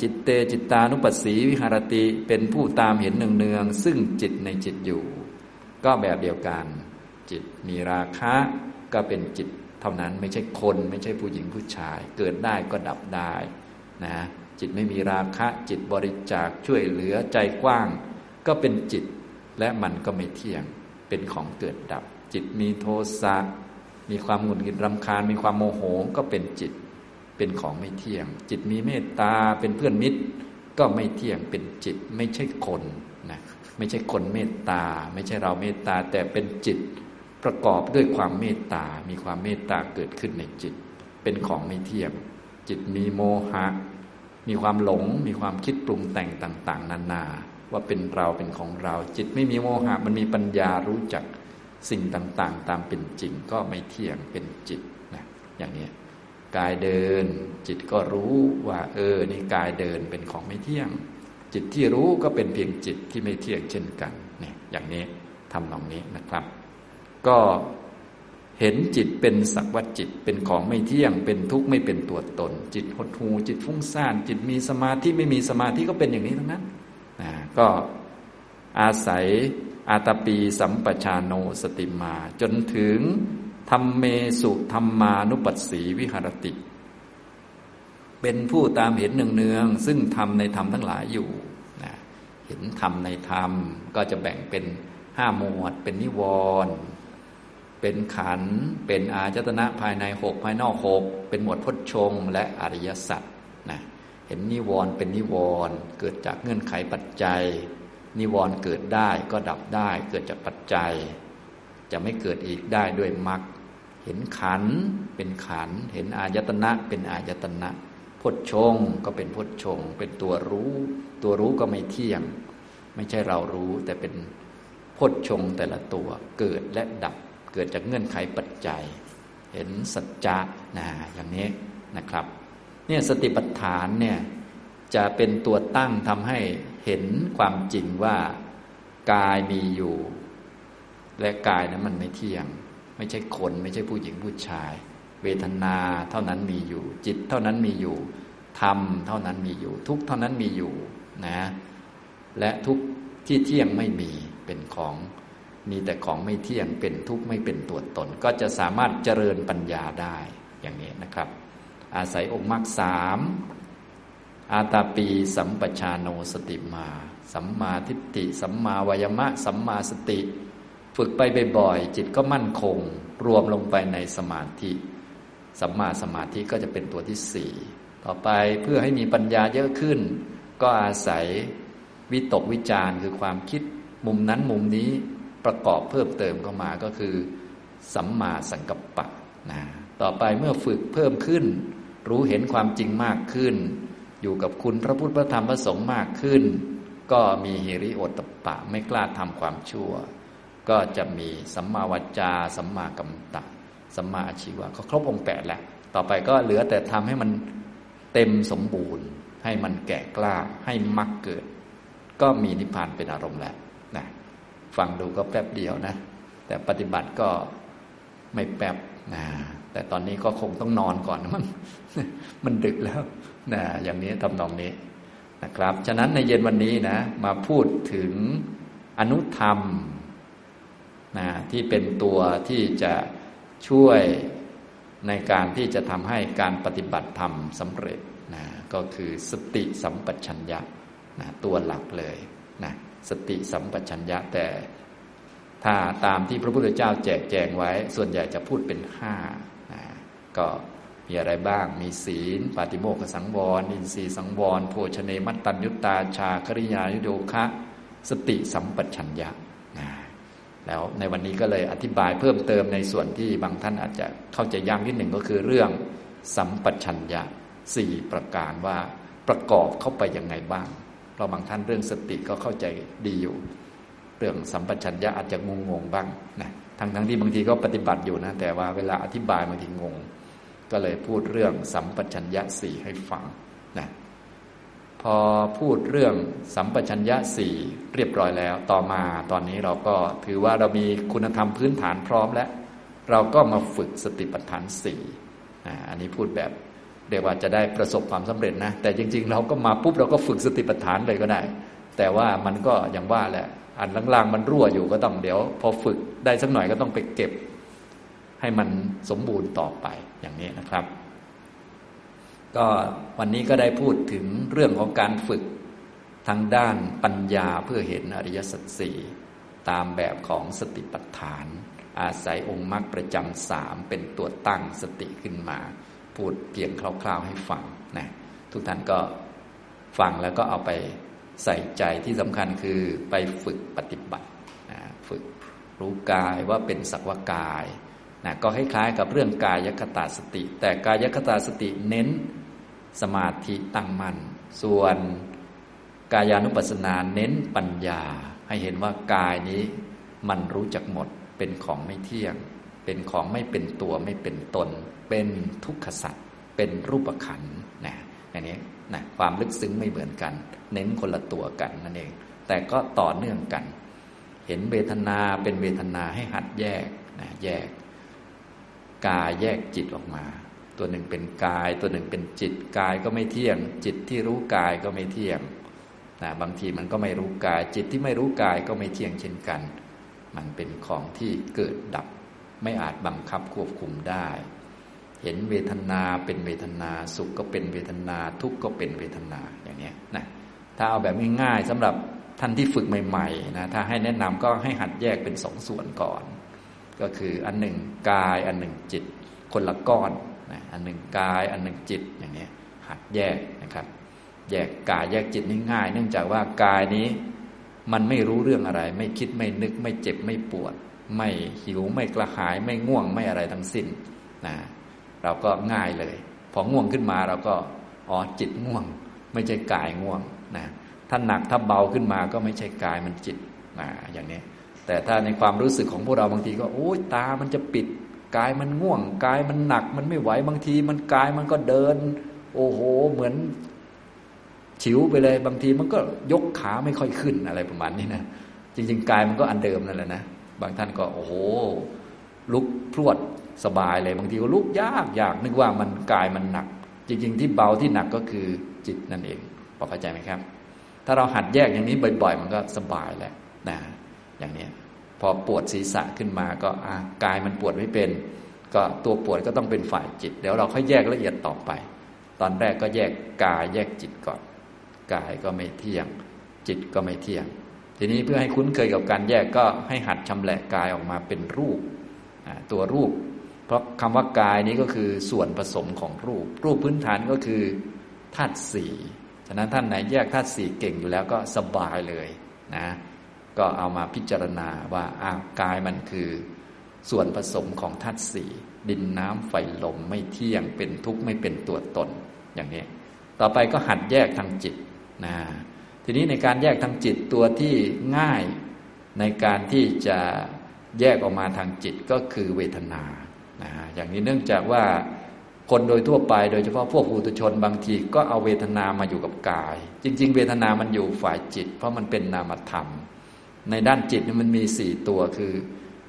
จิตเตจิตตานุปัสสีวิหารติเป็นผู้ตามเห็นเนืองๆซึ่งจิตในจิตอยู่ ก็แบบเดียวกัน จิตมีราคะก็เป็นจิตเท่านั้นไม่ใช่คนไม่ใช่ผู้หญิงผู้ชาย เกิดได้ก็ดับได้นะจิตไม่มีราคะจิตบริจาคช่วยเหลือใจกว้าง ก็เป็นจิตและมันก็ไม่เที่ยงเป็นของเกิดดับ จิตมีโทสะมีความหงุดหงิดรำคาญ มีความโมโหก็เป็นจิต เป็นของไม่เที่ยง จิตมีเมตตาเป็นเพื่อนมิตร ก็ไม่เที่ยงเป็นจิตไม่ใช่คนนะไม่ใช่คนเมตตา ไม่ใช่เราเมตตา แต่เป็นจิตประกอบด้วยความเมตตา มีความเมตตาเกิดขึ้นในจิต เป็นของไม่เที่ยงจิตมีโมหะ มีความหลง มีความคิดปรุงแต่งต่าง ๆ นานา ว่าเป็นเราเป็นของเรา จิตไม่มีโมหะ มันมีปัญญารู้จักสิ่งต่างๆ ตามเป็นจริงก็ไม่เที่ยงเป็นจิตนะอย่างนี้ กายเดิน จิตก็รู้ว่า เออ นี่กายเดินเป็นของไม่เที่ยง จิตที่รู้ก็เป็นเพียงจิตที่ไม่เที่ยงเช่นกันเนี่ยอย่างนี้ทำตรงนี้นะครับ ก็เห็นจิตเป็นสักวัจิตเป็นของไม่เที่ยง เป็นทุกข์ไม่เป็นตัวตน จิตหดหูจิตฟุ้งซ่าน จิตมีสมาธิไม่มีสมาธิก็เป็นอย่างนี้ทั้งนั้นนะก็อาศัยอาตปีสัมปชาโนสติมา จนถึง ธรรมเมสุธรรมานุปัสสีวิหารติ เป็นผู้ตามเห็นเนืองๆซึ่งทำในธรรมทั้งหลายอยู่นะเห็นธรรมในธรรมก็จะแบ่งเป็นห้าหมวด เป็นนิวรณ์เป็นขัน เป็นอาจตนะภายในหกภายนอกหกเป็นหมวดพจชงและอริยสัจนะเห็นนิวรณ์เป็นนิวรณ์เกิดจากเงื่อนไขปัจจัย นิวรณ์เกิดได้ก็ดับได้ เกิดจากปัจจัย จะไม่เกิดอีกได้ด้วยมรรค เห็นขันเป็นขัน เห็นอายตนะเป็นอายตนะพจชงก็เป็นพจชง เป็นตัวรู้ ตัวรู้ก็ไม่เที่ยง ไม่ใช่เรารู้ แต่เป็นพจชงแต่ละตัวเกิดและดับ เกิดจากเงื่อนไขปัจจัย เห็นสัจจะนะอย่างนี้นะครับเนี่ยสติปัฏฐานเนี่ยจะเป็นตัวตั้งทำให้เห็นความจริงว่ากายมีอยู่ และกายนั้นมันไม่เที่ยง ไม่ใช่คน ไม่ใช่ผู้หญิงผู้ชาย เวทนาเท่านั้นมีอยู่ จิตเท่านั้นมีอยู่ธรรมเท่านั้นมีอยู่ ทุกเท่านั้นมีอยู่นะและทุกที่เที่ยงไม่มีเป็นของมีแต่ของไม่เที่ยงเป็นทุกข์ไม่เป็นตัวตน ก็จะสามารถเจริญปัญญาได้อย่างนี้นะครับ อาศัยองค์มรรคสามอาตาปีสัมปชาโนสติมา สัมมาทิฏฐิสัมมาวายมะ สัมมาสติ ฝึกไปบ่อยๆจิตก็มั่นคง รวมลงไปในสมาธิสัมมาสมาธิก็จะเป็นตัวที่สี่ต่อไปเพื่อให้มีปัญญาเยอะขึ้น ก็อาศัยวิตกวิจารคือความคิดมุมนั้นมุมนี้ประกอบเพิ่มเติมเข้ามาก็คือ สัมมาสังกัปปะนะต่อไปเมื่อฝึกเพิ่มขึ้น รู้เห็นความจริงมากขึ้น อยู่กับคุณพระพุทธพระธรรมพระสงฆ์มากขึ้น ก็มีหิริโอตปะไม่กล้าทำความชั่ว ก็จะมีสัมมาวจา สัมมากัมตะ สัมมาอาชีวะก็ครบองค์แปดแล้ว ต่อไปก็เหลือแต่ทำให้มันเต็มสมบูรณ์ ให้มันแก่กล้าให้มักเกิด ก็มีนิพพานเป็นอารมณ์แล้วนะฟังดูก็แป๊บเดียวนะ แต่ปฏิบัติก็ไม่แป๊บนะแต่ตอนนี้ก็คงต้องนอนก่อนมันมันดึกแล้วนะอย่างนี้ทำนองนี้นะครับ ฉะนั้นในเย็นวันนี้นะ มาพูดถึงอนุธรรม นะที่เป็นตัวที่จะช่วยในการที่จะทำให้การปฏิบัติธรรมสำเร็จนะก็คือสติสัมปชัญญะนะตัวหลักเลยนะสติสัมปชัญญะแต่ถ้าตามที่พระพุทธเจ้าแจกแจงไว้ ส่วนใหญ่จะพูดเป็นห้านะก็มีอะไรบ้าง มีศีล ปาติโมกสังวร อินทรีสังวร โภชเนมัตตัญยุตตาชาคริยายุโดคะ สติสัมปชัญญะ แล้วในวันนี้ก็เลยอธิบายเพิ่มเติมในส่วนที่บางท่านอาจจะเข้าใจยากนิดหนึ่งก็คือเรื่องสัมปชัญญะสี่ประการว่าประกอบเข้าไปยังไงบ้างเพราะบางท่านเรื่องสติก็เข้าใจดีอยู่ เรื่องสัมปชัญญะอาจจะงงงบ้างนะทั้งทั้งที่บางทีก็ปฏิบัติอยู่นะแต่ว่าเวลาอธิบายบางทีงง ก็เลยพูดเรื่องสัมปชัญญะสี่ให้ฟังนะ พอพูดเรื่องสัมปชัญญะสี่เรียบร้อยแล้ว ต่อมาตอนนี้เราก็ถือว่าเรามีคุณธรรมพื้นฐานพร้อมแล้ว เราก็มาฝึกสติปัฏฐานสี่อันนี้พูดแบบเรียกว่าจะได้ประสบความสำเร็จนะ แต่จริง ๆ เราก็มาปุ๊บเราก็ฝึกสติปัฏฐานเลยก็ได้ แต่ว่ามันก็อย่างว่าแหละ อันล่างๆมันรั่วอยู่ก็ต้องเดี๋ยว พอฝึกได้สักหน่อยก็ต้องไปเก็บ ให้มันสมบูรณ์ต่อไปอย่างนี้นะครับ ก็วันนี้ก็ได้พูดถึงเรื่องของการฝึกทางด้านปัญญาเพื่อเห็นอริยสัจสี่ตามแบบของสติปัฏฐาน อาศัยองค์มรรคประจำสามเป็นตัวตั้งสติขึ้นมา พูดเพียงคร่าวๆให้ฟังนะทุกท่านก็ฟังแล้วก็เอาไปใส่ใจที่สำคัญคือไปฝึกปฏิบัตินะฝึกรู้กายว่าเป็นสักวากายนะก็คล้ายๆกับเรื่องกายคตาสติ แต่กายคตาสติเน้น สมาธิตั้งมัน่น ส่วนกายานุปัสสนาเน้นปัญญา ให้เห็นว่ากายนี้มันรู้จักหมดเป็นของไม่เที่ยง เป็นของไม่เป็นตัวไม่เป็นตน เป็นทุกขสัตว์เป็นรูปขันนะอย่างนี้นะความลึกซึ้งไม่เหมือนกัน เน้นคนละตัวกันนั่นเอง แต่ก็ต่อเนื่องกัน เห็นเวทนาเป็นเวทนาให้หัดแยกนะแยก กายแยกจิตออกมา ตัวหนึ่งเป็นกาย ตัวหนึ่งเป็นจิตกายก็ไม่เที่ยง จิตที่รู้กายก็ไม่เที่ยงนะบางทีมันก็ไม่รู้กาย จิตที่ไม่รู้กายก็ไม่เที่ยงเช่นกัน มันเป็นของที่เกิดดับ ไม่อาจบังคับควบคุมได้ เห็นเวทนาเป็นเวทนา สุขก็เป็นเวทนา ทุกข์ก็เป็นเวทนาอย่างนี้นะถ้าเอาแบบง่ายๆสำหรับท่านที่ฝึกใหม่ๆนะถ้าให้แนะนำก็ให้หัดแยกเป็นสองส่วนก่อน ก็คืออันหนึ่งกายอันหนึ่งจิตคนละก้อน นะอันหนึ่งกายอันหนึ่งจิตอย่างนี้หัดแยกนะครับ แยกกายแยกจิตนี่ง่าย เนื่องจากว่ากายนี้มันไม่รู้เรื่องอะไร ไม่คิดไม่นึก ไม่เจ็บไม่ปวด ไม่หิวไม่กระหายไม่ง่วงไม่อะไรทั้งสิ้นนะเราก็ง่ายเลย พอง่วงขึ้นมาเราก็อ๋อจิตง่วง ไม่ใช่กายง่วงนะถ้าหนักถ้าเบาขึ้นมาก็ไม่ใช่กายมันจิตนะอย่างนี้ แต่ถ้าในความรู้สึกของพวกเราบางทีก็โอ้ยตามันจะปิด กายมันง่วง กายมันหนัก มันไม่ไหวบางที มันกายมันก็เดิน โอ้โห เหมือนฉิวไปเลย บางทีมันก็ยกขาไม่ค่อยขึ้นอะไรประมาณนี้นะจริง ๆ กายมันก็อันเดิมนั่นแหละนะบางท่านก็โอ้โห ลุกพรวดสบายเลยบางทีก็ลุกยากยากนึกว่ามันกายมันหนัก จริง ๆ ที่เบาที่หนักก็คือจิตนั่นเองพอเข้าใจไหมครับ ถ้าเราหัดแยกอย่างนี้บ่อย ๆ มันก็สบายแล้วนะอย่างนี้ พอปวดศีรษะขึ้นมาก็กายมันปวดไม่เป็น ก็ตัวปวดก็ต้องเป็นฝ่ายจิต เดี๋ยวเราค่อยแยกละเอียดต่อไป ตอนแรกก็แยกกายแยกจิตก่อน กายก็ไม่เที่ยง จิตก็ไม่เที่ยง ทีนี้เพื่อให้คุ้นเคยกับการแยกก็ให้หัดชำแหละกายออกมาเป็นรูปตัวรูป เพราะคำว่ากายนี้ก็คือส่วนผสมของรูป รูปพื้นฐานก็คือธาตุสี่ฉะนั้นท่านไหนแยกธาตุสี่เก่งอยู่แล้วก็สบายเลยนะ ก็เอามาพิจารณาว่าอากายมันคือ ส่วนผสมของธาตุสี่ดินน้ำไฟลมไม่เที่ยงเป็นทุกข์ไม่เป็นตัวตนอย่างนี้ ต่อไปก็หัดแยกทางจิตนะทีนี้ในการแยกทางจิตตัวที่ง่ายในการที่จะแยกออกมาทางจิตก็คือเวทนานะอย่างนี้เนื่องจากว่าคนโดยทั่วไปโดยเฉพาะพวกภูตุชนบางทีก็เอาเวทนามาอยู่กับกาย จริง ๆ เวทนามันอยู่ฝ่ายจิต เพราะมันเป็นนามธรรม ในด้านจิตมันมีสี่ตัวคือ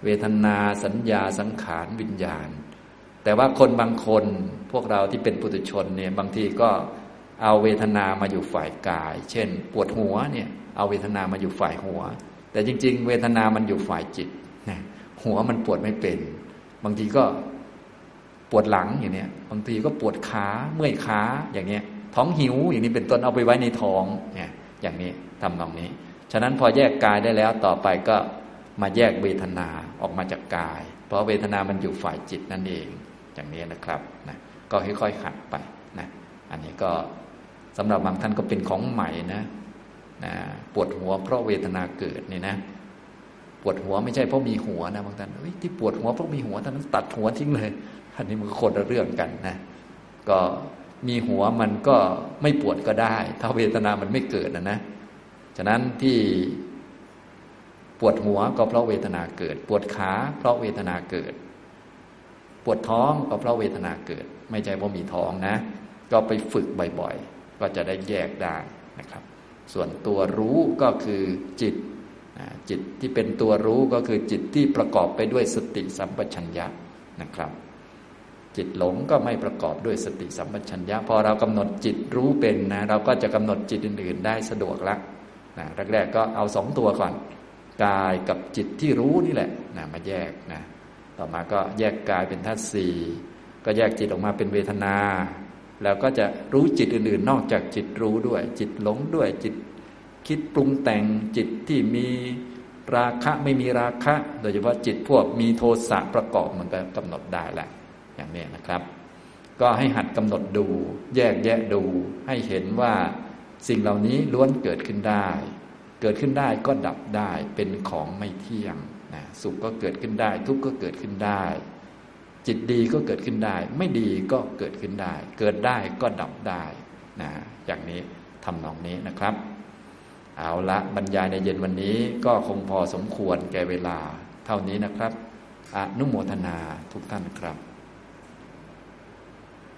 เวทนาสัญญาสังขารวิญญาณ แต่ว่าคนบางคนพวกเราที่เป็นปุถุชนเนี่ยบางทีก็เอาเวทนามาอยู่ฝ่ายกาย เช่น ปวดหัวเนี่ยเอาเวทนามาอยู่ฝ่ายหัว แต่จริง ๆ เวทนามันอยู่ฝ่ายจิตนะหัวมันปวดไม่เป็น บางทีก็ปวดหลังอย่างเนี้ยบางทีก็ปวดขาเมื่อยขาอย่างเนี้ยท้องหิวอย่างนี้เป็นต้นเอาไปไว้ในท้องเนี่ยอย่างนี้ทำตรงนี้ ฉะนั้นพอแยกกายได้แล้วต่อไปก็มาแยกเวทนาออกมาจากกาย เพราะเวทนามันอยู่ฝ่ายจิตนั่นเองอย่างนี้นะครับนะก็ค่อยๆหัดไปนะอันนี้ก็สำหรับบางท่านก็เป็นของใหม่นะนะปวดหัวเพราะเวทนาเกิดนี่นะ ปวดหัวไม่ใช่เพราะมีหัวนะบางท่านที่ปวดหัวเพราะมีหัวท่านตัดหัวทิ้งเลย อันนี้มันคนละเรื่องกันนะ ก็มีหัวมันก็ไม่ปวดก็ได้ ถ้าเวทนามันไม่เกิดนะนะ ฉะนั้นที่ปวดหัวก็เพราะเวทนาเกิด ปวดขาเพราะเวทนาเกิด ปวดท้องก็เพราะเวทนาเกิด ไม่ใช่เพราะมีท้องนะ ก็ไปฝึกบ่อยๆ ก็จะได้แยกได้นะครับ ส่วนตัวรู้ก็คือจิตจิตที่เป็นตัวรู้ก็คือจิตที่ประกอบไปด้วยสติสัมปชัญญะนะครับ จิตหลงก็ไม่ประกอบด้วยสติสัมปชัญญะพอเรากำหนดจิตรู้เป็นนะเราก็จะกำหนดจิตอื่น ๆ ได้สะดวกแล้ว นะแรกๆก็เอาสองตัวก่อนกายกับจิตที่รู้นี่แหละนะมาแยกนะต่อมาก็แยกกายเป็นธาตุสี่ก็แยกจิตออกมาเป็นเวทนา แล้วก็จะรู้จิตอื่นๆ นอกจากจิตรู้ด้วย จิตหลงด้วยจิตคิดปรุงแต่งจิตที่มีราคะไม่มีราคะ โดยเฉพาะจิตพวกมีโทสะประกอบมันก็กำหนดได้แหละ อย่างนี้นะครับ ก็ให้หัดกำหนดดู แยกแยะดูให้เห็นว่า สิ่งเหล่านี้ล้วนเกิดขึ้นได้ เกิดขึ้นได้ก็ดับได้เป็นของไม่เที่ยงนะสุขก็เกิดขึ้นได้ ทุกข์ก็เกิดขึ้นได้ จิตดีก็เกิดขึ้นได้ ไม่ดีก็เกิดขึ้นได้ เกิดได้ก็ดับได้นะอย่างนี้ทำนองนี้นะครับ เอาละบรรยายในเย็นวันนี้ก็คงพอสมควรแก่เวลา เท่านี้นะครับอนุโมทนาทุกท่านครับ